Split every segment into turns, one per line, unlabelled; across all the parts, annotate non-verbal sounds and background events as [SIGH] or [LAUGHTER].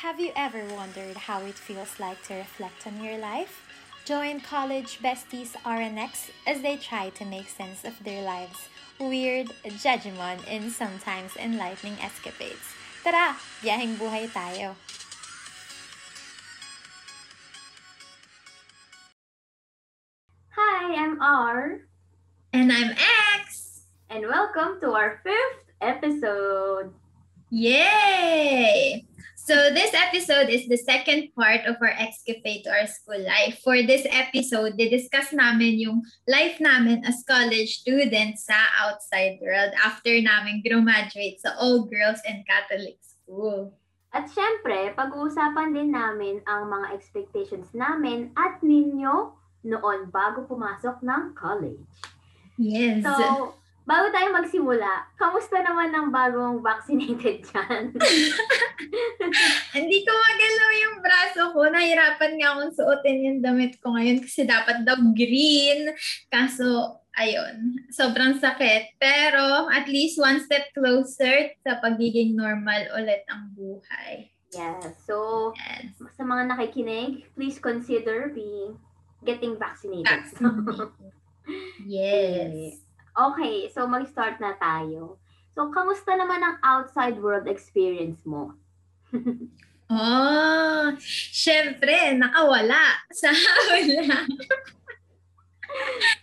Have you ever wondered how it feels like to reflect on your life? Join college besties RNX as they try to make sense of their lives. Weird, judgment, and sometimes enlightening escapades. Tara, biyaheng buhay tayo!
Hi, I'm R,
And I'm X!
and welcome to our fifth episode.
Yay! So this episode is the second part of our escapade to our school life. For this episode, discuss namin yung life namin as college students sa outside world after namin graduate sa all-girls and Catholic school.
At syempre, pag-uusapan din namin ang mga expectations namin at ninyo noon bago pumasok ng college.
Yes.
So, bago tayo magsimula, kamusta naman ang bagong vaccinated dyan? [LAUGHS]
Hindi ko magalaw yung braso ko. Nahirapan nga akong suotin yung damit ko ngayon kasi dapat daw green. Kaso, ayun, sobrang sakit. Pero at least one step closer sa pagiging normal ulit ang buhay.
yes. So,
Yes.
sa mga nakikinig, please consider being getting vaccinated.
Vaccinated. [LAUGHS] Yes.
Okay, so mag-start na tayo. So, kamusta naman ang outside world experience mo?
Oh, [LAUGHS] syempre, nakawala sa wala.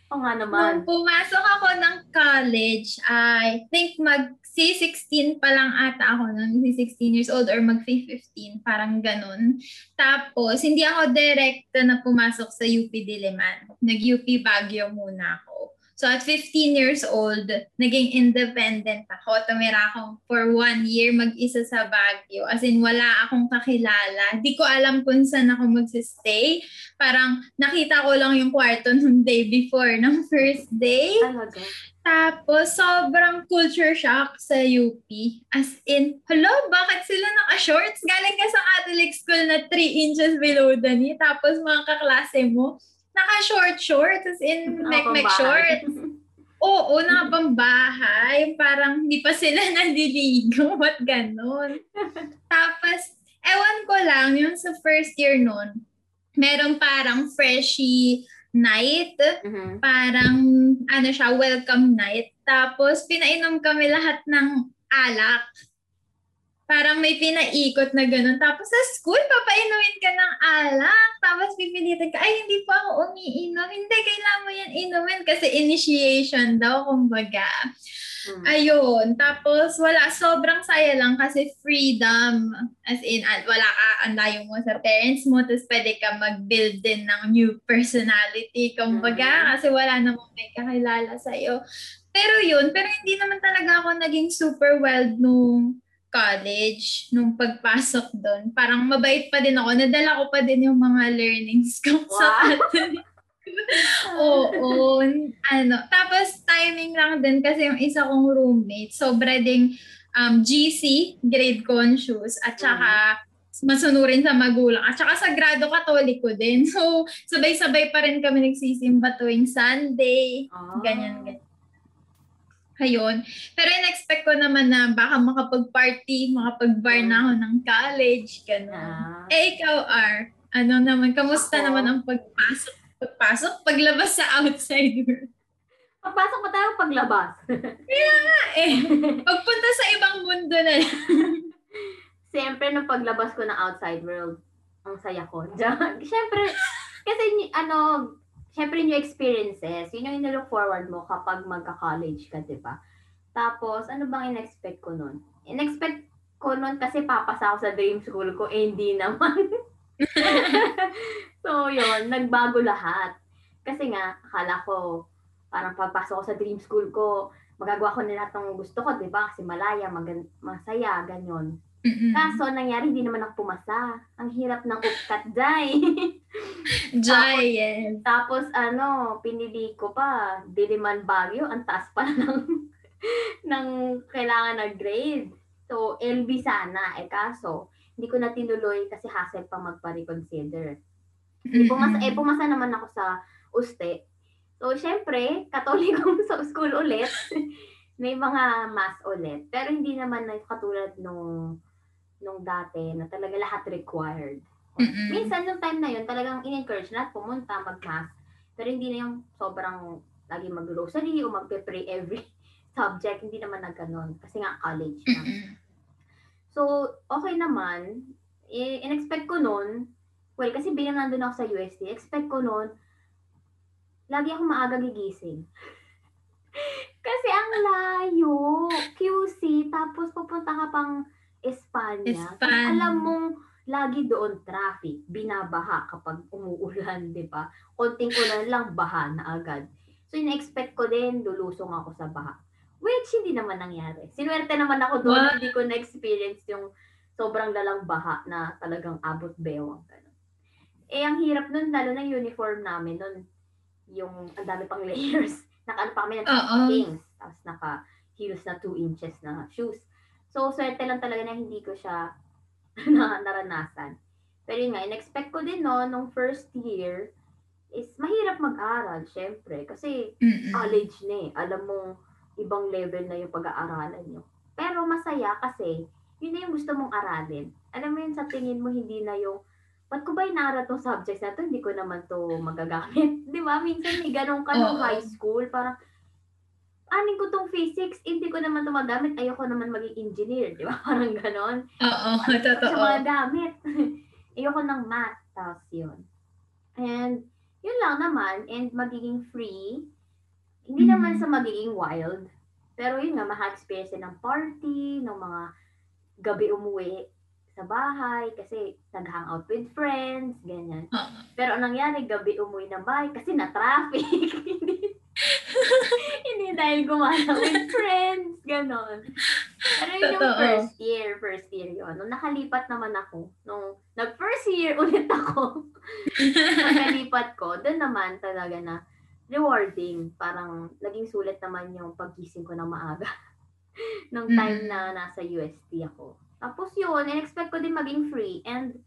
O nga naman.
Nung pumasok ako ng college, I think mag C16 pa lang ata ako nung 16 years old or mag 15 parang ganun. Tapos, hindi ako direkta na pumasok sa UP Diliman. Nag-UP Baguio muna ako. So, at 15 years old, naging independent ako. Tumira akong for one year mag-isa sa Baguio. As in, wala akong kakilala. Di ko alam kung saan ako magsistay. Parang nakita ko lang yung kwarto [LAUGHS] nung day before ng first day.
Talaga.
Tapos, sobrang culture shock sa UP. As in, hello, bakit sila naka-shorts? Galing ka sa Catholic school na 3 inches below the knee. Tapos, mga kaklase mo, naka-short shorts. In, [LAUGHS] mek-mek shorts. Oo, nakapambahay. Parang hindi pa sila [LAUGHS] naliligo. What ganon. Tapos, ewan ko lang, yung sa first year nun, merong parang freshie night
Mhm.
parang ano siya, welcome night. Tapos pinainom kami lahat ng alak. Parang may pinaikot na gano'n. Tapos sa school, papainumin ka ng alak. Tapos pipilitin ka, ay hindi po ako umiinom. Hindi, kailangan mo yan inumin kasi initiation daw, kumbaga.
Mm.
Ayun. Tapos wala, sobrang saya lang kasi freedom. As in, al- wala ka, ang layo mo sa parents mo, tapos pwede ka mag-build din ng new personality. Kumbaga, kasi wala namang may kakilala sa'yo. Pero yun, pero hindi naman talaga ako naging super wild nung college, nung pagpasok doon. Parang mabait pa din ako. Nadala ko pa din yung mga learnings ko [LAUGHS] sa
Wow.
Catholic [LAUGHS] Oo, ano. Tapos timing lang din kasi yung isa kong roommate, sobra ding um, GC, grade conscious, at saka masunurin sa magulang. At saka sa grado katoliko din. [LAUGHS] So, sabay-sabay pa rin kami nagsisimba tuwing Sunday.
Ah.
Ganyan, ganyan. Ayun. Pero in-expect ko naman na baka makapag-party, makapag-bar na ako ng college, gano'n.
Ah.
Eh, ikaw, R, ano naman, kamusta
Ako?
naman ang pagpasok? Pagpasok? Paglabas sa outside world? [LAUGHS]
Pagpasok pa tayo paglabas. [LAUGHS]
Eh, pagpunta sa ibang mundo na. [LAUGHS]
Siyempre, nung paglabas ko ng outside world, ang saya ko. Siyempre, kasi ano, siyempre new experiences, yun yung inilook forward mo kapag magka-college ka, di ba? Tapos, ano bang in-expect ko nun? In-expect ko nun kasi papasa ako sa dream school ko, eh hindi naman. [LAUGHS] so, yun, nagbago lahat. Kasi nga, akala ko, parang pagpasok ko sa dream school ko, magagawa ko na lahat ng gusto ko, di ba? Kasi malaya, magan- masaya, ganyan.
Mm-mm.
Kaso, nangyari, hindi naman ako pumasa. Ang hirap ng upkat, Jai. [LAUGHS]
Joy, yes.
Tapos, ano, pinili ko pa, Diliman Baguio, ang taas pa ng, [LAUGHS] ng kailangan na grade. So, LB sana. Eh, kaso, hindi ko na tinuloy kasi hassle pa magpa-reconsider. Eh, pumasa, eh, pumasa naman ako sa USTE. So, syempre, katolikong [LAUGHS] sa school ulit. [LAUGHS] May mga mass ulit. Pero hindi naman na katulad nung nung dati na talaga lahat required.
Mm-mm.
Minsan yung time na yun, talagang in-encourage na pumunta, mag-math. Pero hindi na yung sobrang lagi mag-grocery o magpe-pray every [LAUGHS] subject. Hindi naman na ganun. Kasi nga college na.
Mm-mm.
So, okay naman. I- in-expect ko nun, well, kasi bilang nandun ako sa UST, expect ko nun, lagi ako maaga gigising. [LAUGHS] kasi ang layo. QC, tapos pupunta ka pang Espanya.
Espanya.
Alam mong lagi doon traffic, binabaha kapag umuulan, di ba? Konting ulan lang, baha na agad. So, in-expect ko din, lulusong ako sa baha. Which, hindi naman nangyari. Sinuwerte naman ako doon,
What?
hindi ko na-experience yung sobrang lalang baha na talagang abot bewang. Ganun. Eh, ang hirap nun, lalo na yung uniform namin nun, yung ang dami pang [LAUGHS] layers. Naka, ano pa kami ng
Oo.
things. Tapos naka heels na 2 inches na shoes. So, swerte lang talaga na hindi ko siya [LAUGHS] na naranasan. Pero yun nga, in-expect ko din no, nung first year, is mahirap mag-aral, syempre. Kasi
Mm-mm.
college na eh. Alam mong ibang level na yung pag-aaralan nyo. Pero masaya kasi, yun na yung gusto mong aralin. Alam mo yun, sa tingin mo, hindi na yung, ba't ko ba inaaral tong subjects na to? Hindi ko naman to magagamit. [LAUGHS] Di ba? Minsan may ganun ka
Oo.
high school. Parang, anin ko tong physics, hindi ko naman to magamit. Ayoko naman maging engineer. Di ba? [LAUGHS] Parang ganon
Oo,
sa [LAUGHS]
totoo.
mga gamit. [LAUGHS] Ayoko ng math. Tapos yun. And, yun lang naman. And magiging free. Hindi
Mhm.
naman sa magiging wild. Pero yun nga, maka-experience ng party, ng mga gabi umuwi sa bahay kasi nag-hangout with friends, ganyan. Pero anong nangyari, gabi umuwi ng bahay kasi na-traffic. Hindi dahil gumana with friends, ganon. Pero yun yung
Totoo.
first year, first year yun. Nung nakalipat naman ako, nung nag-first year [LAUGHS] ulit ako, nakalipat ko, doon naman talaga na rewarding. Parang naging sulit naman yung pagkising ko ng maaga. [LAUGHS] nung time
Mm.
na nasa UST ako. Tapos yun, in-expect ko din maging free. And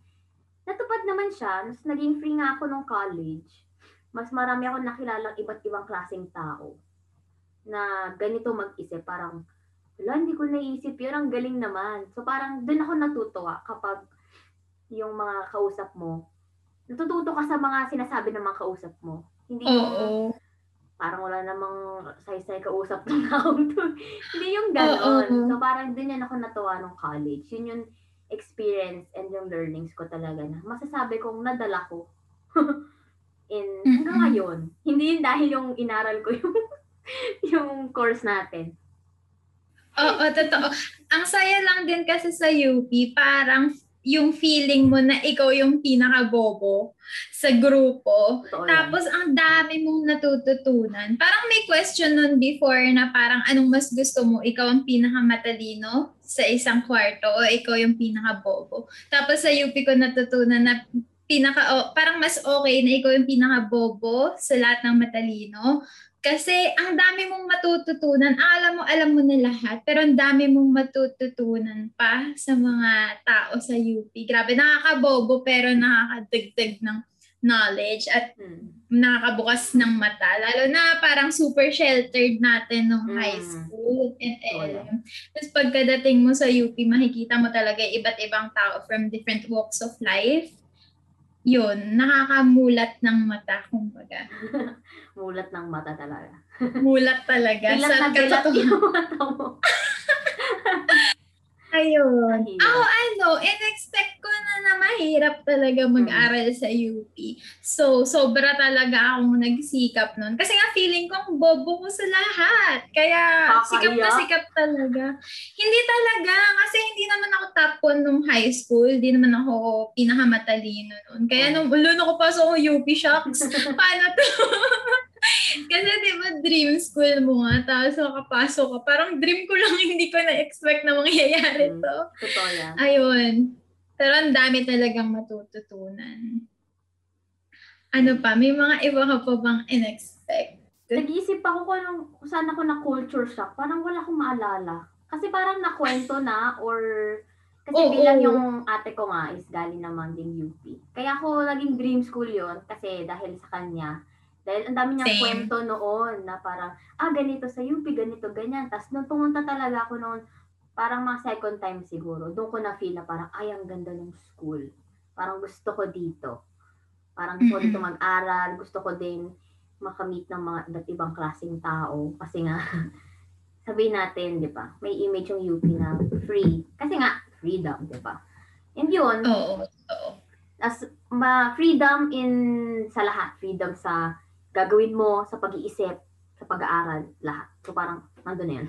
natupad naman siya. Mas naging free nga ako nung college. Mas marami ako nakilalang iba't ibang klaseng tao na ganito mag-isip. Parang, wala, hindi ko naisip yun. Ang galing naman. So parang dun ako natutuwa kapag yung mga kausap mo, natututo ka sa mga sinasabi ng mga kausap mo. Hindi yung
Oo.
parang wala namang say-say kausap ng [LAUGHS] taong to. Hindi yung ganon. So parang din yan ako natuwa nung college. Yun yung experience and yung learnings ko talaga na masasabi kong nadala ko [LAUGHS] in hanggang ngayon. Hindi yun dahil yung inaral ko yung [LAUGHS] yung course natin.
Oo, totoo. Ang saya lang din kasi sa UP, parang yung feeling mo na ikaw yung pinaka-bobo sa grupo.
Totoo yan.
Tapos ang dami mong natututunan. Parang may question nun before na parang anong mas gusto mo? Ikaw ang pinakamatalino sa isang kwarto o ikaw yung pinaka-bobo? Tapos sa UP ko natutunan na pinaka o, parang mas okay na ikaw yung pinaka-bobo sa lahat ng matalino. Kasi ang dami mong matututunan. Alam mo, alam mo na lahat. Pero ang dami mong matututunan pa sa mga tao sa UP. Grabe, nakakabobo pero nakakadagdag ng knowledge at
Hmm.
nakakabukas ng mata. Lalo na parang super sheltered natin nung
Mm.
high school and LM. Tapos pagkadating mo sa UP, makikita mo talaga iba't ibang tao from different walks of life. Yun, nakakamulat ng mata, kumbaga. [LAUGHS]
Mulat ng mata talaga.
Mulat talaga.
Bilat
sa
na bilat yung mata mo. [LAUGHS]
Ayun.
Mahirap.
Ako ano, in-expect ko na na mahirap talaga mag-aral sa UP. So, sobra talaga akong nagsikap nun. Kasi nga feeling ko ang bobo ko sa lahat. Kaya sikap na sikap talaga. Hindi talaga. Kasi hindi naman ako top 1 nung high school. Hindi naman ako pinakamatalino nun. Kaya nung ulo ko pasok ng UP, shocks. [LAUGHS] Paano to? [LAUGHS] Kasi di ba dream school mo nga, tapos makapasok ka. Parang dream ko lang, [LAUGHS] hindi ko na-expect na mangyayari
Mm.
to.
Totoo yan.
Ayun. Pero ang dami talagang matututunan. Ano pa? May mga iba ka pa bang in-expect?
Nag-iisip ako kung, anong, kung saan ako na culture shock. Parang wala akong maalala. Kasi parang nakwento na or kasi
Oo.
bilang yung ate ko nga is galing naman din UP. Kaya ako naging dream school yon kasi dahil sa kanya. Dahil ang dami niyang
Same.
kwento noon na parang, ah, ganito sa UP, ganito, ganyan. Tapos nung pumunta talaga ako noon, parang mga second time siguro, doon ko na feel na parang, ay, ang ganda ng school. Parang gusto ko dito. Parang gusto ko dito mag-aral, gusto ko din makamit ng mga iba't ibang klaseng tao. Kasi nga, [LAUGHS] sabihin natin, di ba, may image yung UP na free. Kasi nga, freedom, di ba? And yun,
Oo. Oo.
as ma freedom in sa lahat, freedom sa gagawin mo, sa pag-iisip, sa pag-aaral, lahat. So parang nandun na yun.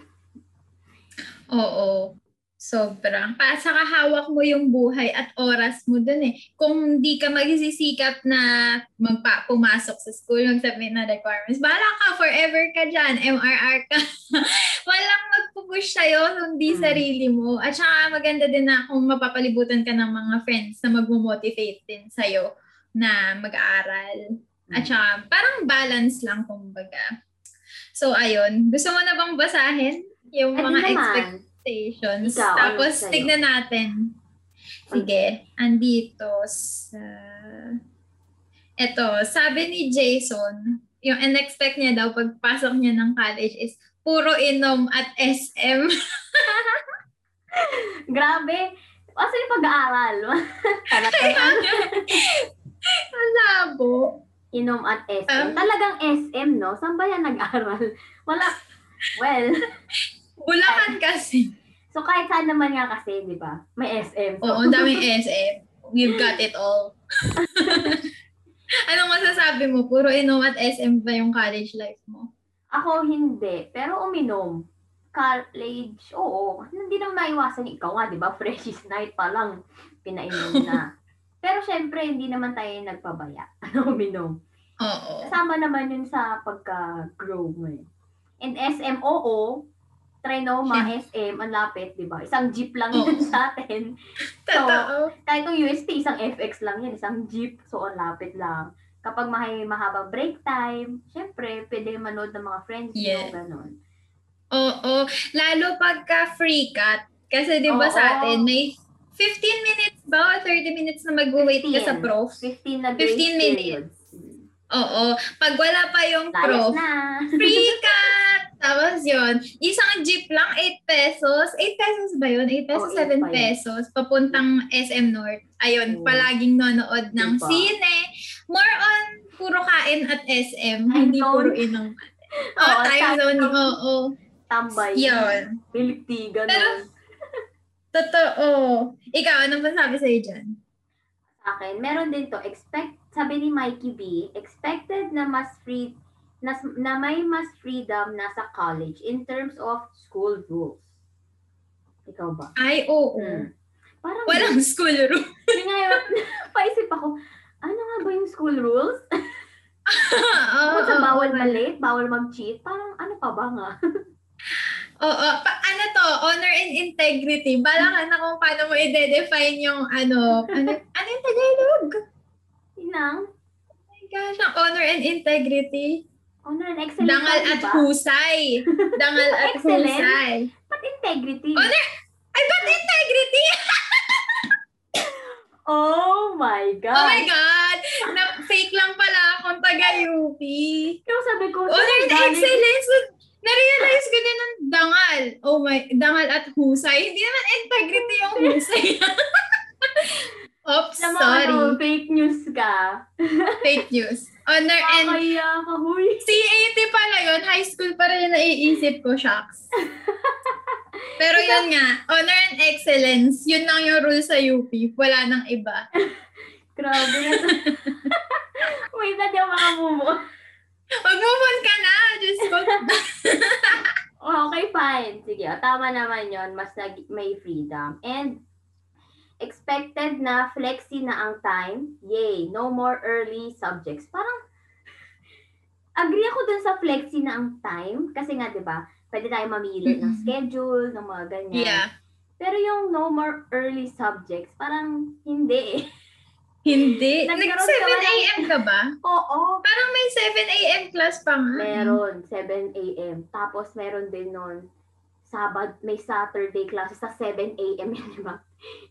Oo. Sobrang. Pa, saka hawak mo yung buhay at oras mo dun eh. Kung di ka magsisikap na magpa pumasok sa school, magsabi na requirements, bahala ka, forever ka dyan, MRR ka. [LAUGHS] Walang magpupush sa'yo, kundi
Mm.
sarili mo. At saka maganda din na kung mapapalibutan ka ng mga friends na magmo-motivate din sa'yo na mag-aaral. At saka parang balance lang, kumbaga. So, ayun. Gusto mo na bang basahin yung
Ano
mga
naman?
expectations?
Ikaw, ano
Tapos, tignan natin. Sige, andito sa... Ito, sabi ni Jason, yung in-expect niya daw pagpasok niya ng college is puro inom at SM. [LAUGHS]
Grabe. Asa yung pag-aaral? [LAUGHS]
Ang labo.
Inom at SM.
Um,
Talagang SM, no? Saan ba yan nag-aral? [LAUGHS] Wala. Well,
Bulacan kasi.
so kahit saan naman nga kasi, di ba? May SM. So,
Oo, daming SM. We've got it all. [LAUGHS] Anong masasabi mo? Puro inom at SM ba yung college life mo?
Ako hindi. Pero uminom. College, oo. Hindi naman maiwasan ikaw nga, di ba? Freshies night pa lang, pinainom na. [LAUGHS] Pero syempre, hindi naman tayo nagpabaya. [LAUGHS] Ano, uminom.
Oo.
Kasama naman yun sa pagka-grow mo eh. And SM, oo. Trinoma, SM, ang lapit, di ba? Isang jeep lang yun
Oo.
sa atin. [LAUGHS]
Totoo.
Kahit yung UST, isang FX lang yan, isang jeep. So, ang lapit lang. Kapag may mahabang break time, syempre, pwede manood ng mga friends
Yeah.
mo, ganun.
Oo. Lalo pagka free cut. Kasi di ba sa atin, may 15 minutes ba o 30 minutes na mag-wait ka sa
15.
prof?
15 na
15
grace
minutes. Oo. Pag wala pa yung
Layas
prof,
na. [LAUGHS]
free cut! Tapos yun, isang jeep lang, 8 pesos. 8 pesos ba yun? 8 pesos,
Oo,
7
8 pa yun.
pesos. Papuntang SM North. Ayun,
Oo.
palaging nanonood ng
Diba?
sine. More on puro kain at SM.
Time
hindi
zone.
puro inom. [LAUGHS] Oo,
Oo,
time zone. Oo.
Tambay.
Yun.
Milk tea, ganun.
Pero- Totoo. Ikaw, anong masabi sa'yo dyan?
sa akin, meron din to, expect, sabi ni Mikey B, expected na mas free, na, na may mas freedom na sa college in terms of school rules. Ikaw ba?
Ay, oo.
Hmm. Parang,
Walang school room.
Yun nga yun, [LAUGHS] paisip ako, ano nga ba yung school rules? [LAUGHS] Bukod sa bawal malate, bawal mag-cheat, parang ano pa ba nga? [LAUGHS]
Oo. Pa, ano to? Honor and integrity. Balangan na kung paano mo i-define yung ano. Ano, [LAUGHS] ano yung Tagalog?
Inang,
Oh my gosh, ang honor and integrity.
honor and excellence.
Dangal
ba,
at
diba?
husay. Dangal at
Excellent.
husay.
Ba't integrity?
Honor? Ay, ba't integrity? [LAUGHS]
Oh my
Oh
God!
my God! Na fake lang pala akong taga-UP.
Kaya sabi ko,
Honor and excellence. Na-realize ko din ng dangal. Oh my, dangal at husay. Hindi naman integrity yung husay. [LAUGHS] Oops,
Alam mo,
sorry.
ano, fake news ka. [LAUGHS]
Fake news. Honor and
Kakaya ka, huy.
C80 pala yun. High school pa rin yung naiisip ko, shucks. Pero yun nga, honor and excellence, yun lang yung rule sa UP. Wala nang iba. [LAUGHS]
Grabe na to. Wait na, di ako makamove
Mag-move ka na, Diyos ko. [LAUGHS]
Oh, okay, fine. Sige, oh, tama naman yon Mas nag- may freedom. And expected na flexi na ang time. Yay, no more early subjects. Parang, agree ako dun sa flexi na ang time. Kasi nga, di ba, pwede tayo mamili ng
Mm-mm.
schedule, ng mga ganyan.
Yeah.
Pero yung no more early subjects, parang hindi eh. [LAUGHS]
Hindi.
Nagkaroon
Nag-7
ka ba ng-
a.m. ka ba?
Oo,
Parang may 7 a.m. class pa nga.
Meron, 7 a.m. Tapos meron din nun, Sabad, may Saturday classes sa 7 a.m. yun, di ba?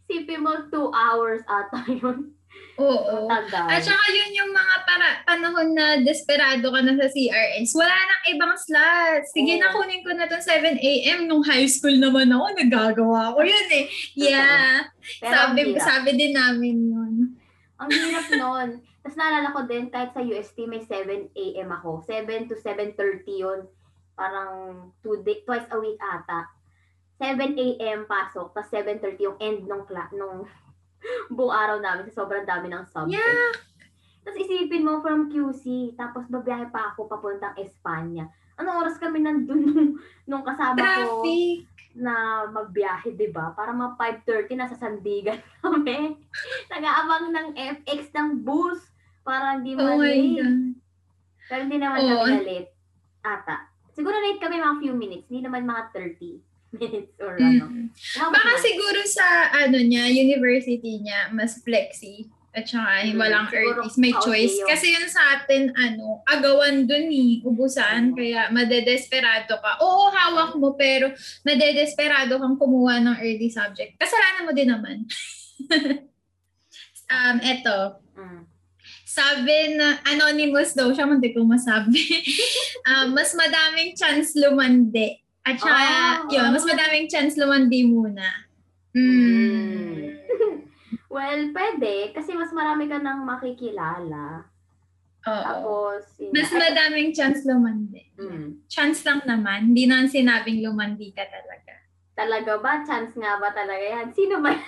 Sipin mo, 2 hours ata [LAUGHS] yun.
Oo.
Tagal.
At saka yun yung mga para, panahon na desperado ka na sa CRS. Wala nang ibang slots. Sige
Oo.
na, kunin ko na itong 7 a.m. Nung high school naman ako, nagagawa ko yun eh. Yeah.
Pero
Sabi, sabi din namin yun.
Ang hirap nun. Tapos naalala ko din, kahit sa UST may 7 a.m. ako. 7 to 7.30 yun. Parang two day, twice a week ata. 7 a.m. pasok, tapos 7.30 yung end nung, kla- nung [LAUGHS] buong araw namin sa sobrang dami ng subject.
Yeah.
Tapos isipin mo from QC, tapos babiyahe pa ako papuntang Espanya. Anong oras kami nandun nung, [LAUGHS] nung kasama ko
Traffic.
Na magbiyahe, di ba? Para mga 5.30 nasa Sandigan [LAUGHS] kami. Nag-aabang ng FX ng bus para hindi
Oh
ma-late. Pero hindi naman
Oo.
kami na late. Ata. Siguro late kami mga few minutes. Hindi naman mga 30 [LAUGHS] minutes or ano.
Mm.
Umabot
Baka siguro sa ano niya, university niya, mas flexi. At saka
Mm,
walang
siguro
earlies. May choice.
yun.
Kasi yun sa atin, ano, agawan dun eh, ubusan.
Oo.
Kaya madedesperado ka. Oo, hawak mo, pero madedesperado kang kumuha ng early subject. Kasalanan mo din naman. [LAUGHS] um, eto,
Mm.
sabi na anonymous daw siya, hindi ko masabi. Ah, [LAUGHS] mas madaming chance lumandi. At saka,
Ah.
yun, mas madaming chance lumandi muna. Mm. [LAUGHS]
Well, pwede. Kasi mas marami ka nang makikilala.
Oo.
Tapos, yun
Mas
na-
madaming chance lumandi.
Mm.
Chance lang naman. Hindi naman sinabing lumandi ka talaga.
Talaga ba? Chance nga ba talaga yan? Sino ba [LAUGHS]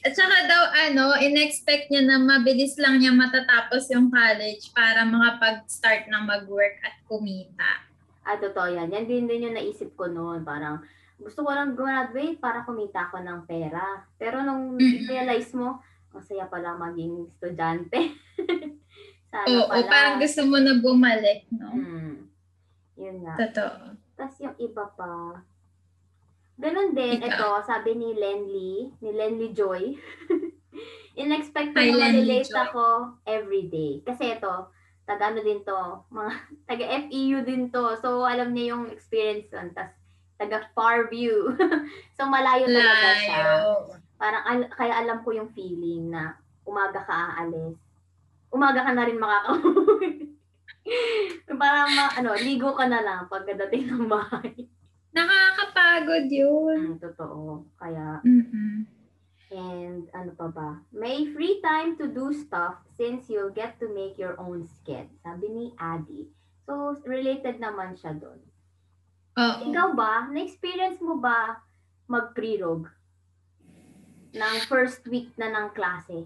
At saka daw, ano, in-expect niya na mabilis lang niya matatapos yung college para makapag-start na mag-work at kumita.
ah, totoo yan. Yan din din yung naisip ko noon. Parang, gusto ko lang graduate para kumita ako ng pera. Pero nung
Mm.
realize mo, masaya pala maging estudyante. [LAUGHS] Sana
Oo,
pala.
parang gusto mo na bumalik, no?
Hmm. Yun nga.
Totoo.
Tapos yung iba pa. Ganon din,
Ikaw.
ito, sabi ni Lenly, ni Lenly Joy. [LAUGHS] In-expect ko na relate ako every day. Kasi ito, taga ano din to, mga [LAUGHS] taga FEU din to. So alam niya yung experience nun. Tapos taga Farview. [LAUGHS] so malayo talaga siya. Parang al- kaya alam ko yung feeling na umaga ka aalis. Umaga ka na rin makakauwi. [LAUGHS] Parang ma- ano, ligo ka na lang pagkadating ng bahay.
Nakakapagod yun.
Mm, totoo. Kaya,
Mm-mm.
and ano pa ba? May free time to do stuff since you'll get to make your own sked. Sabi ni Adi. So, related naman siya doon.
Oo.
Ikaw ba, na-experience mo ba mag-prerog ng first week na ng klase?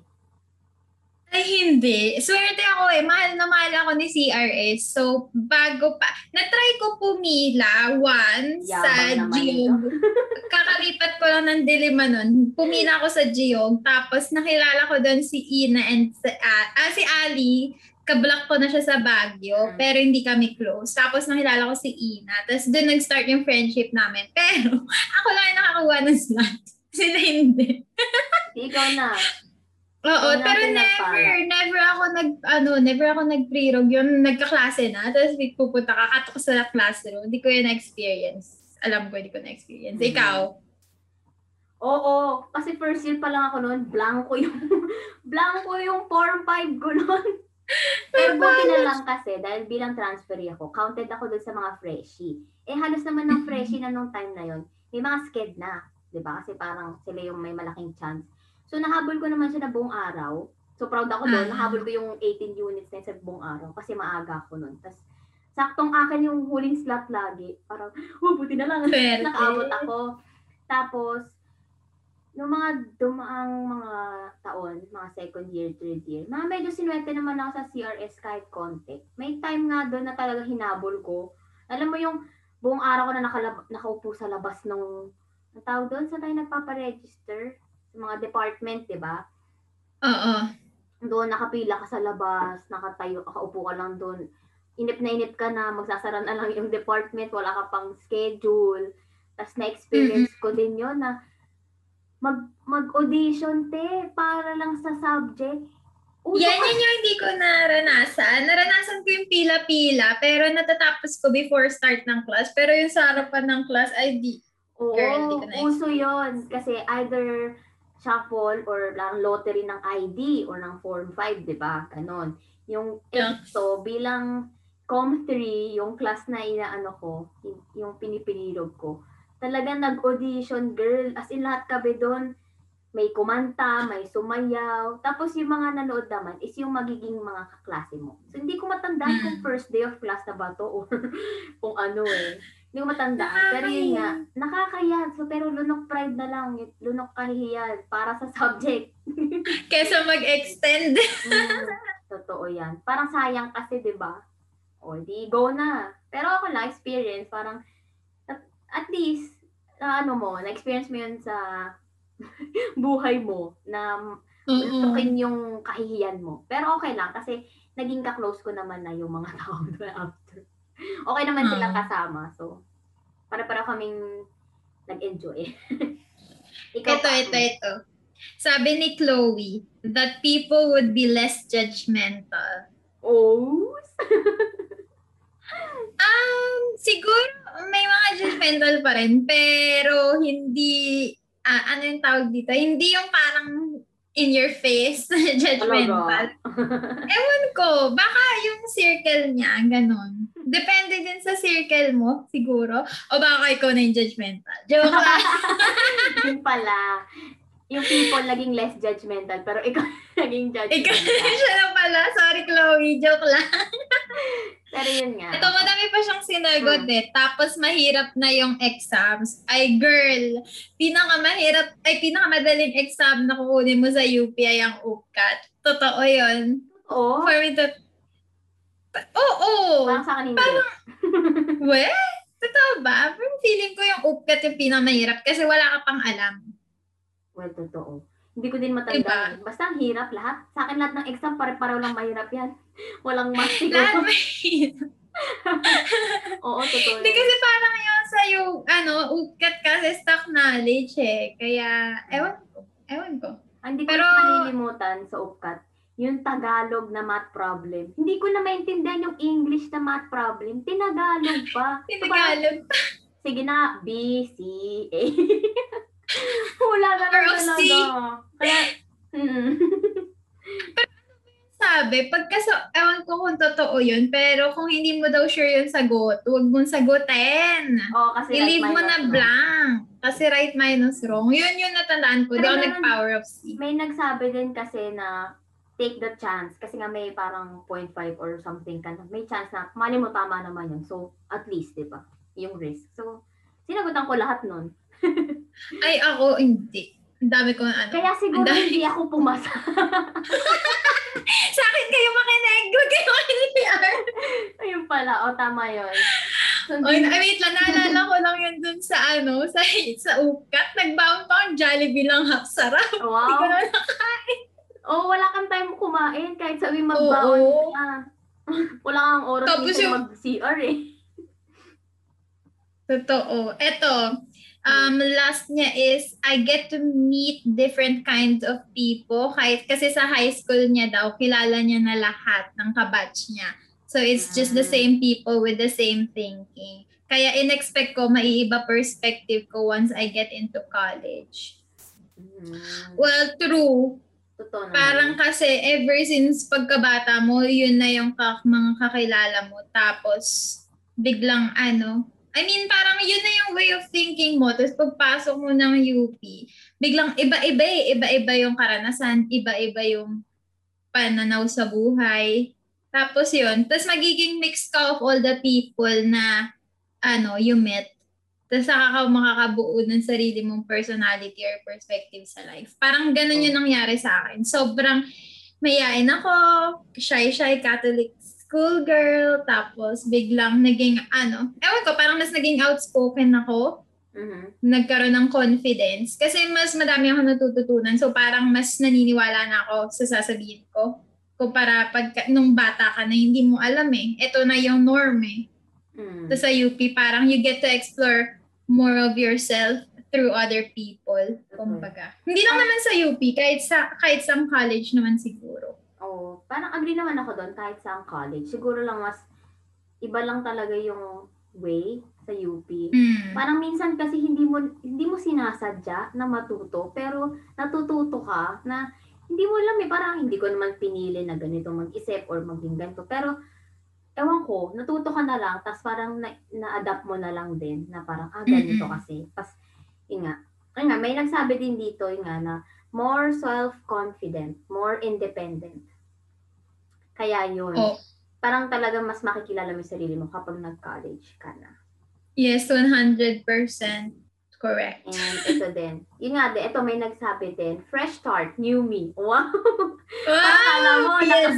Ay, hindi. Swerte ako eh. Mahal na mahal ako ni CRS. So, bago pa. Na-try ko pumila once
Yabang
sa Geog. [LAUGHS] Kakalipat ko lang ng Dilima nun. Pumila ako sa Geog. Tapos, nakilala ko doon si Ina and si, ah, ah, si Ali. Kablock ko na siya sa Baguio.
Mm.
Pero hindi kami close. Tapos, nakilala ko si Ina. Tapos, doon nag-start yung friendship namin. [LAUGHS] Pero, ako lang yung nakakuha ng slot. [LAUGHS] Sila hindi.
Di ikaw na.
Oo,
Wala
pero
natin
never, never ako nag, ano, never ako nag-pre-rog. Yun, nagka-klase na. Tapos pupunta ka, katok sa classroom. Hindi ko yun na-experience. Alam ko, hindi ko na-experience.
Mm.
Ikaw?
Oo, kasi first year pa lang ako noon, blanco yung [LAUGHS] blanco yung form 5 ko noon. [LAUGHS] Pero buti na lang kasi dahil bilang transferee ako, counted ako dun sa mga freshie. Eh halos naman ng freshie na nung time na yon, may mga sked na, 'di ba? Kasi parang sila yung may malaking chance. So nahabol ko naman siya na buong araw. So proud ako doon,
Ah.
nahabol ko yung 18 units na sa buong araw kasi maaga ako noon. Tapos saktong akin yung huling slot lagi. Parang, [LAUGHS] oh, buti na lang. Nakaabot ako. Tapos, nung mga dumaang mga taon, mga second year, third year, mga medyo sinuwerte naman ako sa CRS kahit konti. May time nga doon na talaga hinabol ko. Alam mo yung buong araw ko na nakalab- nakaupo sa labas ng, ang tawag doon, sa tayo nagpaparegister? Sa mga department, di ba?
Oo.
Doon nakapila ka sa labas, nakatayo, nakaupo ka lang doon. Inip na inip ka na, magsasara na lang yung department, wala ka pang schedule. Tapos na-experience ko din yon na mag, mag-audition, te, para lang sa subject. Uso
Yan, yan yung hindi ko naranasan. Naranasan ko yung pila-pila, pero natatapos ko before start ng class. Pero yung sa harapan ng class, ay di.
Oo,
Girl, hindi ko na
uso yon Kasi either shuffle or lang lottery ng ID or ng Form 5, di ba? Ganon. Yung
Yeah.
Bilang Com 3, yung class na inaano ko, yung pinipinilog ko, talagang nag-audition, girl. As in, lahat kami doon, may kumanta, may sumayaw. Tapos yung mga nanood naman is yung magiging mga kaklase mo. So, hindi ko matandaan kung first day of class na ba to or [LAUGHS] kung ano eh. Hindi ko matandaan. Pero yun nga, nakakaya. So, pero lunok pride na lang. Lunok kahihiyan para sa subject. [LAUGHS]
Kesa mag-extend.
Mm, totoo yan. Parang sayang kasi, di ba? O, di go na. Pero ako lang, experience, parang, at, least, na ano mo, na-experience mo yun sa [LAUGHS] buhay mo, na tukin yung kahihiyan mo. Pero okay lang, kasi naging ka-close ko naman na yung mga [LAUGHS] tao doon after. Okay naman silang
Ah.
kasama. So, para-para kaming nag-enjoy. [LAUGHS] Ikaw
Ito, ito, ito. Sabi ni Chloe that people would be less judgmental.
Oh,
Um, siguro may mga judgmental pa rin, pero hindi, ah, ano yung tawag dito? Hindi yung parang in your face judgmental. [LAUGHS] Ewan ko, baka yung circle niya, ganun. Depende din sa circle mo, siguro. O baka ikaw na yung judgmental. Joke lang. [LAUGHS]
Yun pala. Yung people naging less judgmental, pero ikaw [LAUGHS] naging
Ikaw
judgmental. [LAUGHS]
siya na pala. Sorry, Chloe. Joke lang. [LAUGHS]
pero yun nga.
Ito, madami pa siyang sinagot eh. Tapos mahirap na yung exams. Ay, girl, pinakamahirap, ay pinakamadaling exam na kukunin mo sa UP ay ang UCAT. Totoo yun.
Oo.
For me to... Oo.
Parang sa akin hindi.
We? Totoo ba? Pero feeling ko yung UCAT yung pinakamahirap kasi wala ka pang alam.
Well, totoo. Hindi ko din matandaan.
Diba?
Basta ang hirap lahat. Sa akin lahat ng exam, pare-pareho lang mahirap yan. [LAUGHS] Walang mas [LAUGHS] siguro.
Lahat mahirap. [LAUGHS]
Oo, totoo.
Hindi kasi parang yun sa yung, ano, UCAT kasi stock knowledge eh. Kaya, ewan ko. Ewan ko.
Hindi ko
Pero-
malilimutan sa UPCAT, yung Tagalog na math problem. Hindi ko na maintindihan yung English na math problem. Tinagalog pa. So,
Tinagalog.
sige na, B, C, A. [LAUGHS] Wala na lang talaga. Kaya, mm. [LAUGHS]
Sabi, pagka sa, ewan ko kung totoo yun, pero kung hindi mo daw sure yung sagot, huwag mong sagutin.
Oo, kasi
I-leave
right
mo na
wrong.
blank. Kasi right minus wrong. Yun yung natandaan ko. Di
Pero
ako nag-power of C.
May nagsabi din kasi na take the chance kasi nga may parang 0.5 or something ka. May chance na mali mo tama naman yun. So, at least, di ba? Yung risk. So, sinagutan ko lahat nun. [LAUGHS]
Ay, ako, hindi. Ang dami ko ano.
Kaya siguro
dami.
hindi [LAUGHS] ako pumasa.
Sa akin kayo makinig. Huwag kayo makinig. [LAUGHS]
Ayun pala. O, tama yun. So,
Oy, ay, wait lang, naalala ko lang yun dun sa ano, sa, sa ukat. Nag-bound pa ang Jollibee lang half sarap. Hindi ko
wow.
na
Oh, wala kang time kumain kahit sabi magbaon
Oo.
ka. wala kang oras
Tapos
minsan
yung-
mag-CR eh.
Totoo. Eto, um, last niya is, I get to meet different kinds of people. Kahit, kasi sa high school niya daw, kilala niya na lahat ng kabatch niya. So, it's just the
Ah.
same people with the same thinking. Kaya in-expect ko, maiiba perspective ko once I get into college.
Mm,
Well, true.
totoo naman.
Parang kasi ever since pagkabata mo, yun na yung ka- mga kakilala mo. Tapos, biglang ano, I mean, parang yun na yung way of thinking mo. Tapos pagpasok mo ng UP, biglang iba-iba eh. Iba-iba yung karanasan, iba-iba yung pananaw sa buhay. Tapos yun, tapos magiging mix ka of all the people na ano, you met. Tapos saka ka makakabuo ng sarili mong personality or perspective sa life. Parang ganun yung nangyari sa akin. Sobrang mayain ako, shy-shy Catholic schoolgirl, tapos biglang naging ano, ewan ko, parang mas naging outspoken ako
Mhm.
nagkaroon ng confidence. Kasi mas madami ako natututunan. So parang mas naniniwala na ako sa sasabihin ko. Kumpara pag nung bata ka na hindi mo alam eh. Ito na yung norm eh.
Mm.
So sa UP parang you get to explore more of yourself through other people. Kumbaga. Hindi lang naman sa UP, kahit sa kahit sa college naman siguro.
Oo, parang agree naman ako doon kahit sa college. Siguro lang mas iba lang talaga yung way sa UP.
Mm.
Parang minsan kasi hindi mo hindi mo sinasadya na matuto, pero natututo ka na hindi mo alam eh, parang hindi ko naman pinili na ganito mag-isip or maging ganito. Pero, ewan ko, natuto ka na lang, tapos parang na, na-adapt mo na lang din, na parang, ah, ganito
Mm-mm.
kasi. Yun nga, yun nga, may nagsabi din dito, yun nga, na more self-confident, more independent. Kaya yun,
Oh,
parang talagang mas makikilala mo yung sarili mo kapag nag-college ka na.
yes, 100% correct.
And ito din. Yun nga din, ito may nagsabi din, fresh start, new me. Wow! Parang akala mo,
Wow!
naka-
Yes!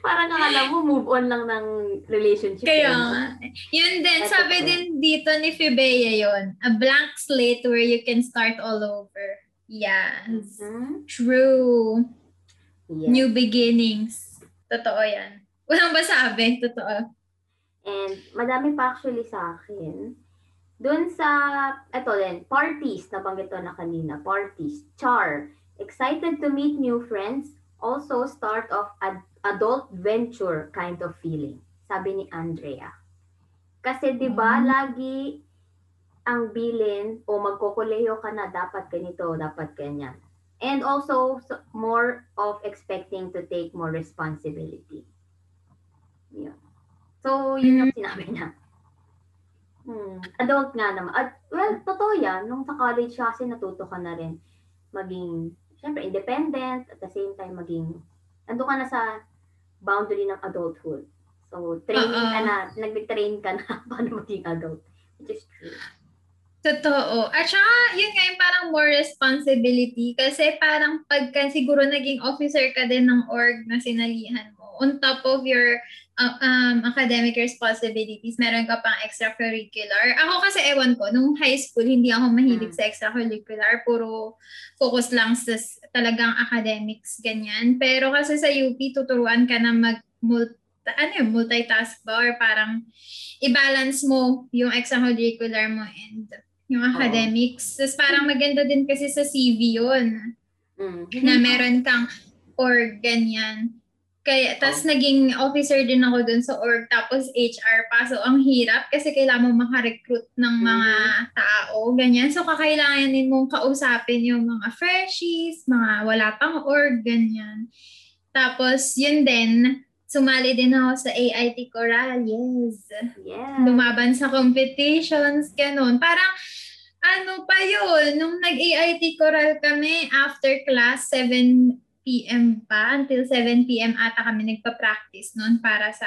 parang akala mo move on lang ng relationship.
Kaya nga. Yun din,
Ito
sabi
po.
din dito ni Fibea yun. A blank slate where you can start all over. Yes.
Mhm.
True.
Yes.
New beginnings. Totoo yan. Walang masabi. Totoo.
And madami pa actually sa akin. Doon sa, eto din, parties, nabanggit ko na kanina, parties, char, excited to meet new friends, also start of ad- adult venture kind of feeling, sabi ni Andrea. Kasi 'di ba
Mm.
lagi ang bilin o magkokoleyo ka na dapat ganito, dapat ganyan. And also so- more of expecting to take more responsibility. Yun. So, yun yung sinabi niya. Hmm. Adult nga naman. At, well, totoo yan. Nung sa college kasi natuto ka na rin maging, syempre, independent. At the same time, maging, ando ka na sa boundary ng adulthood. So, training ka
Oo.
na, nag-train ka na [LAUGHS] paano maging adult. Which is true.
Totoo. At saka, yun nga yung parang more responsibility. Kasi parang pagka siguro naging officer ka din ng org na sinalihan mo, on top of your uh, um, academic responsibilities, meron ka pang extracurricular. Ako kasi ewan ko, nung high school, hindi ako mahilig
Mm.
sa extracurricular. Puro focus lang sa talagang academics, ganyan. Pero kasi sa UP, tuturuan ka na mag ano yun, multitask ba? Or parang i-balance mo yung extracurricular mo and yung academics. Tapos parang maganda din kasi sa CV yun,
Mm.
na meron kang org, ganyan. Kaya, tapos naging officer din ako dun sa org, tapos HR pa. So, ang hirap kasi kailangan mo makarecruit ng mga tao, ganyan. So, kakailanganin mong kausapin yung mga freshies, mga wala pang org, ganyan. Tapos, yun din, sumali din ako sa AIT Coral, yes
Yeah.
lumaban sa competitions, ganun. Parang, ano pa yun, nung nag-AIT Coral kami, after class, 7 p.m. pa, until 7 p.m. ata kami nagpa-practice noon para sa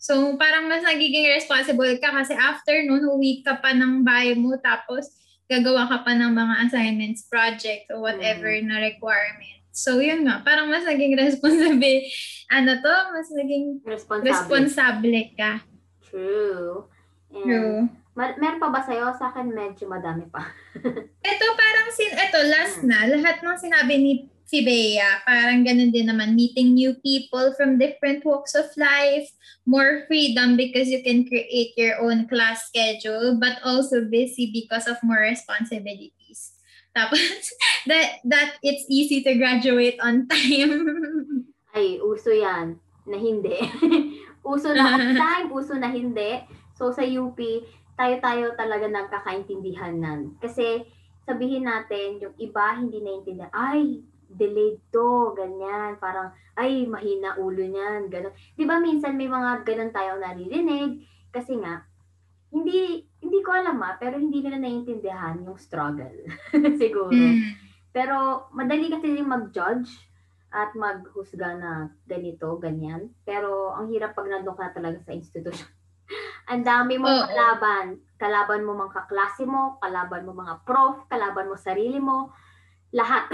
So, parang mas nagiging responsible ka kasi after noon, uwi ka pa ng bahay mo, tapos gagawa ka pa ng mga assignments, projects, or whatever na requirement. So, yun nga, parang mas naging responsible, [LAUGHS] ano to, mas naging
Responsable.
responsable ka.
True. And,
True.
ma- meron pa ba sa'yo? Sa akin, medyo madami pa. [LAUGHS]
Ito parang sin ito last na lahat ng sinabi ni si Bea, parang ganun din naman meeting new people from different walks of life, more freedom because you can create your own class schedule but also busy because of more responsibilities. Tapos [LAUGHS] that that it's easy to graduate on time. [LAUGHS]
Ay, uso yan. Na hindi. [LAUGHS] uso na on time, uso na hindi. So, sa UP, tayo-tayo talaga nagkakaintindihan nan. Kasi, sabihin natin, yung iba hindi naintindihan, ay, delayed to, ganyan. Parang, ay, mahina ulo niyan, gano'n. Di ba minsan may mga ganun tayong naririnig? Kasi nga, hindi, hindi ko alam ah, pero hindi nila naiintindihan yung struggle. [LAUGHS] Siguro.
Mm.
Pero madali kasi din mag-judge at maghusga na ganito, ganyan. Pero ang hirap pag nandun ka talaga sa institusyon. [LAUGHS] ang dami mong
Oo.
kalaban. Kalaban mo mga kaklase mo, kalaban mo mga prof, kalaban mo sarili mo, lahat.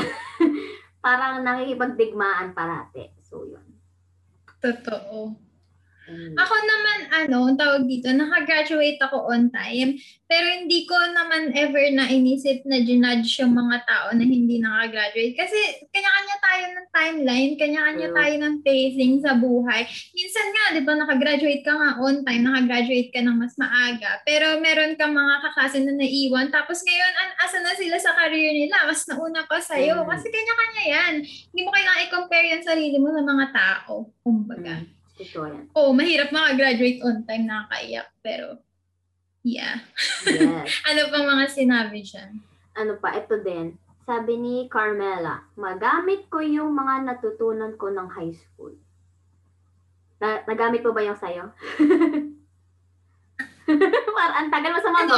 [LAUGHS] Parang nakikipagdigmaan parate. So, yun.
Totoo.
And,
Ako naman, ano, ang tawag dito, nakagraduate ako on time, pero hindi ko naman ever na inisip na ginudge yung mga tao na hindi nakagraduate. Kasi kanya-kanya tayo ng timeline, kanya-kanya
True.
tayo ng pacing sa buhay. Minsan nga, di ba, nakagraduate ka nga on time, nakagraduate ka ng mas maaga, pero meron kang mga kaklase na naiwan, tapos ngayon, an asa na sila sa career nila, mas nauna pa sa'yo.
Mm.
Kasi kanya-kanya yan. Hindi mo kailangan i-compare yan sarili mo sa mga tao. Kumbaga.
mm, yan.
Oo, mahirap makagraduate on time, nakakaiyak. Pero, Yeah.
Yes. [LAUGHS]
Ano pang mga sinabi dyan?
ano pa, ito din. Sabi ni Carmela, magamit ko yung mga natutunan ko ng high school. Na, nagamit mo ba yung sayo? [LAUGHS] Parang ang tagal mo sa
Ano?
mga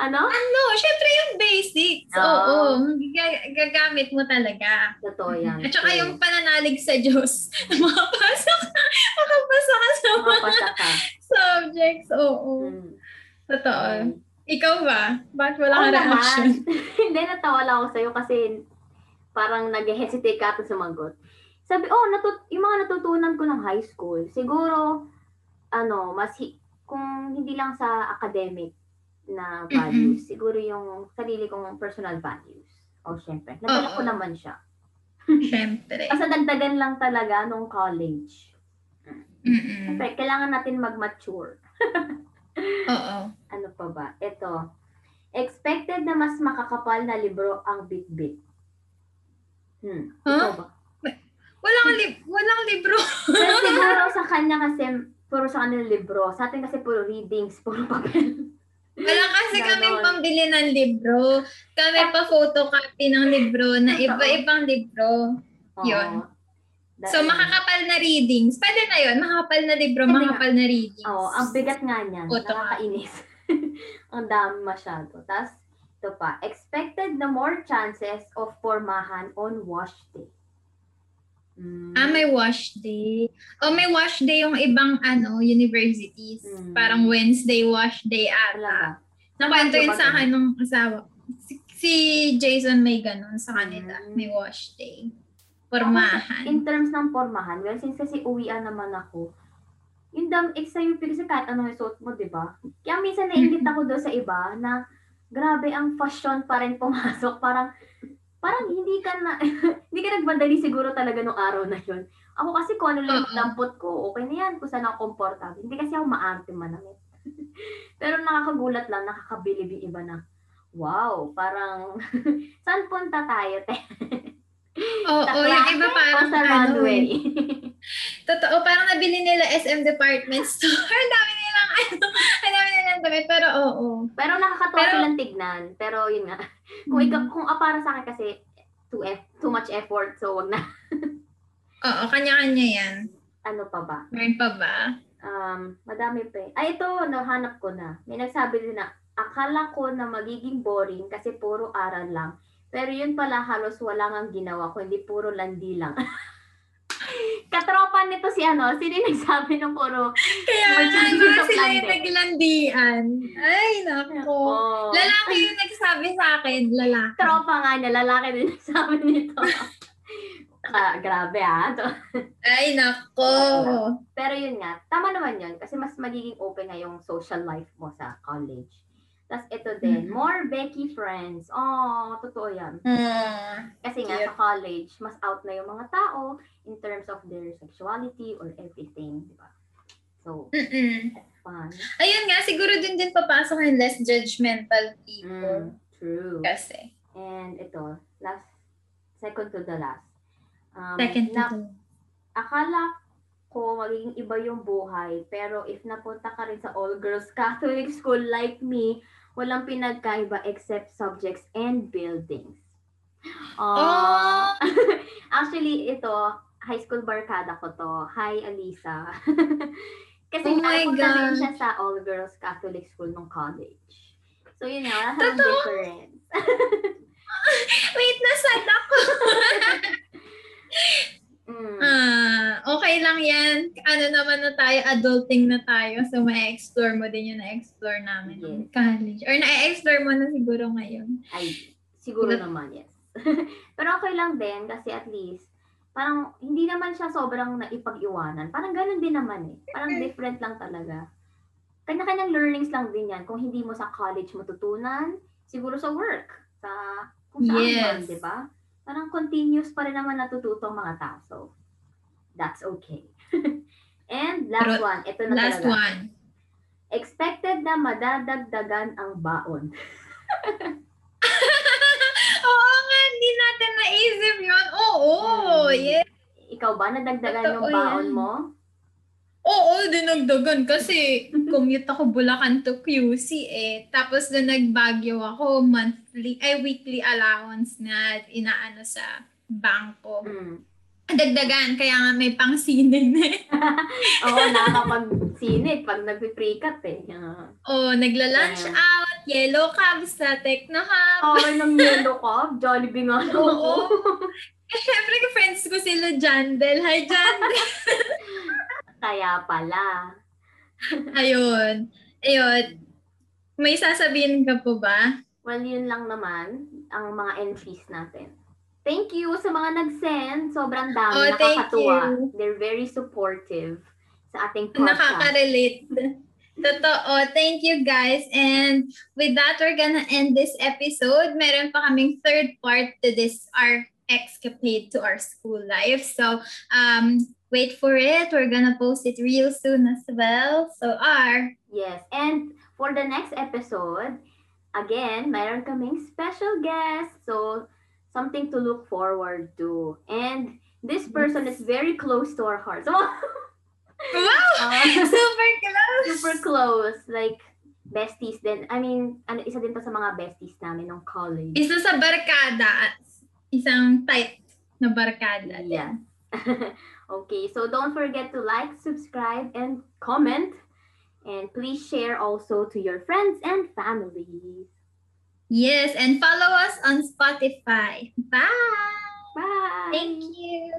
Ano?
Ano? Syempre yung basics.
Oo.
Oo. Ga- gagamit mo talaga.
Totoo yan.
At saka yung pananalig sa Diyos. [LAUGHS] makapasa ka. Makapasa ka sa mga
ka.
subjects. Oo.
Mm.
Totoo. Ikaw ba? Bakit wala kang
naman.
reaction? [LAUGHS] [LAUGHS]
Hindi, natawa lang ako sa'yo kasi parang nag-hesitate ka ito sumagot. Sabi, oh, natut yung mga natutunan ko ng high school, siguro, ano, mas, hi- kung hindi lang sa academic na values, siguro yung sarili kong personal values. O, oh, syempre. Nadala ko naman siya.
Syempre. [LAUGHS]
Kasi dagdagan lang talaga nung college.
Mm-mm.
Syempre, kailangan natin mag-mature. [LAUGHS]
Oo.
Ano pa ba? Ito. Expected na mas makakapal na libro ang bit-bit. Hmm.
Huh?
Ba?
Walang, lib- walang libro.
Pero [LAUGHS] siguro sa kanya kasi, puro sa kanila libro. Sa atin kasi puro readings, puro papel.
Wala kasi kami pambili ng libro. Kami pa photocopy ng libro na iba-ibang libro. Yun. So, makakapal na readings. Pwede na yun. Makakapal na libro,
Pwede
makakapal na readings.
Oo, ang bigat nga niyan. Nakakainis. [LAUGHS] ang dami masyado. Tapos, ito pa. Expected na more chances of formahan on wash day. Mm.
Ah, may wash day. O may wash day yung ibang ano universities.
Mm.
Parang Wednesday wash day ata. Nakwento yun sa akin nung asawa. Si, si Jason may ganun sa kanila.
Mm.
May wash day. Formahan.
In terms ng formahan, well, since kasi uwian naman ako, yung dam, eh, sa UP kasi kahit anong isuot mo, di ba? Kaya minsan naingit ako doon sa iba na grabe ang fashion pa rin pumasok. Parang, parang hindi ka na, [LAUGHS] hindi ka nagmadali siguro talaga nung araw na yun. Ako kasi kung ano lang yung dampot ko, okay na yan, kung saan ako komportable. Hindi kasi ako maarte manamit. [LAUGHS] Pero nakakagulat lang, nakakabilib yung iba na, wow, parang, [LAUGHS] saan punta tayo, te?
Oo, oh, yung iba parang
sa
ano,
runway?
Totoo, parang nabili nila SM department store. Ang dami nilang ano, nilang damit. Pero oo.
Pero nakakatawa
Pero-
silang tignan. Pero yun nga. [LAUGHS] Kung, ikaw, kung ah, para sa akin kasi too, eff- too much effort, so wag na. [LAUGHS]
Oo, kanya-kanya yan.
Ano pa ba?
Meron pa ba?
Um, madami pa eh. Ay, ito, nahanap ko na. May nagsabi din na, akala ko na magiging boring kasi puro aral lang. Pero yun pala halos wala nang ginawa ko, hindi puro landi lang. [LAUGHS] Katropa nito si ano, sino yung nagsabi ng puro
Kaya nga
of
sila yung naglandian. Ay, nako.
Oh,
Lalaki yung nagsabi sa akin. Lalaki.
tropa nga niya, lalaki din nagsabi nito. Ah, grabe ah.
Ay, nako.
Pero yun nga, tama naman yun kasi mas magiging open na yung social life mo sa college. Tapos ito din,
Mhm.
more Becky friends. Oh, totoo yan.
Hmm.
Kasi nga
Cute.
sa college, mas out na yung mga tao in terms of their sexuality or everything, di ba? So,
Mm-mm.
fun.
Ayun nga, siguro din din papasok yung less judgmental people.
Mm, true.
Kasi.
And ito, last, second to the last. Um,
Second to
na-
the-
akala ko magiging iba yung buhay, pero if napunta ka rin sa all-girls [LAUGHS] Catholic school like me, walang pinagkaiba except subjects and buildings.
Oh!
Ah, [LAUGHS] Actually, ito, high school barkada ko to. Hi, Alisa. [LAUGHS] Kasi
Oh
din
God.
siya sa all-girls Catholic school nung college. So, yun nga, wala
Totoo?
difference. [LAUGHS]
Wait, nasad ako.
Mm.
ah, okay lang yan. Ano naman na tayo, adulting na tayo. So, ma-explore mo din yung na-explore namin
Yes.
college. Or na-explore mo na siguro ngayon.
Ay, siguro
Ilan-
naman, yes. [LAUGHS] Pero okay lang din kasi at least, parang hindi naman siya sobrang naipag-iwanan. Parang ganun din naman eh. Parang different lang talaga. Kanya-kanyang learnings lang din yan. Kung hindi mo sa college matutunan, siguro sa work, sa kung saan man,
Yes.
di ba? Parang continuous pa rin naman natututo ang mga tao. So, that's okay. [LAUGHS] And last
Pero
one, ito na
Last
talaga.
one.
Expected na madadagdagan ang baon. [LAUGHS]
Oo nga, hindi natin naisip yun. Oo,
Hmm.
yes.
Ikaw ba, nadagdagan
Totoo
yung baon
yan.
mo?
Oo, dinagdagan kasi commute ako Bulacan to QC eh. Tapos na nagbagyo ako, monthly, ay weekly allowance na inaano sa bangko.
Mm.
Dagdagan, kaya nga may pang sinin eh. [LAUGHS]
Oo, nakakapag-sinit pag nagpiprikat eh. Uh,
oh, nagla-lunch
Yeah.
out, yellow cabs sa Techno Hub.
okay ng yellow ka, Jollibee nga lang
Oo.
ako. [LAUGHS]
Eh, syempre, friends ko sila Jandel. Hi, Jandel. [LAUGHS]
Kaya pala.
Ayun. Ayun. May sasabihin ka po ba?
Well, yun lang naman ang mga entries natin. Thank you sa mga nag-send. Sobrang dami.
Oh,
Nakakatuwa.
you.
They're very supportive sa ating podcast.
Nakaka-relate. [LAUGHS] Totoo. Thank you guys. And with that, we're gonna end this episode. Meron pa kaming third part to this, our escapade to our school life. So, um, wait for it. We're gonna post it real soon as well. So, R,
Yes. And for the next episode, again, mayroon kaming special guest. So, something to look forward to. And this person is very close to our hearts. [LAUGHS]
wow!
Uh,
Super close!
super close. Like, besties din. I mean, ano, isa din to sa mga besties namin nung college.
Isa sa barkada isang tight na barkada.
Yes. [LAUGHS] okay, so don't forget to like, subscribe, and comment. And please share also to your friends and family.
Yes, and follow us on Spotify. Bye!
Bye!
Thank you!